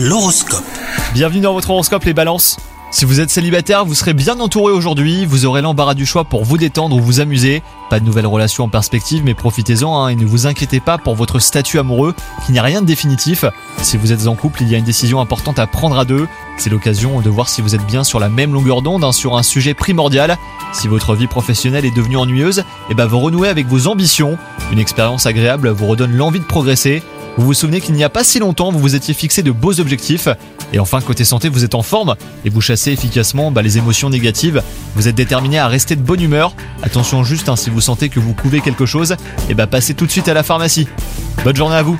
L'horoscope. Bienvenue dans votre horoscope les balances. Si vous êtes célibataire, vous serez bien entouré aujourd'hui, vous aurez l'embarras du choix pour vous détendre ou vous amuser. Pas de nouvelles relations en perspective, mais profitez-en hein, et ne vous inquiétez pas pour votre statut amoureux, qui n'y a rien de définitif. Si vous êtes en couple, il y a une décision importante à prendre à deux. C'est l'occasion de voir si vous êtes bien sur la même longueur d'onde hein, sur un sujet primordial. Si votre vie professionnelle est devenue ennuyeuse, eh ben vous renouez avec vos ambitions. Une expérience agréable vous redonne l'envie de progresser. Vous vous souvenez qu'il n'y a pas si longtemps, vous vous étiez fixé de beaux objectifs. Et enfin, côté santé, vous êtes en forme et vous chassez efficacement bah, les émotions négatives. Vous êtes déterminé à rester de bonne humeur. Attention juste, si vous sentez que vous couvez quelque chose, et bah passez tout de suite à la pharmacie. Bonne journée à vous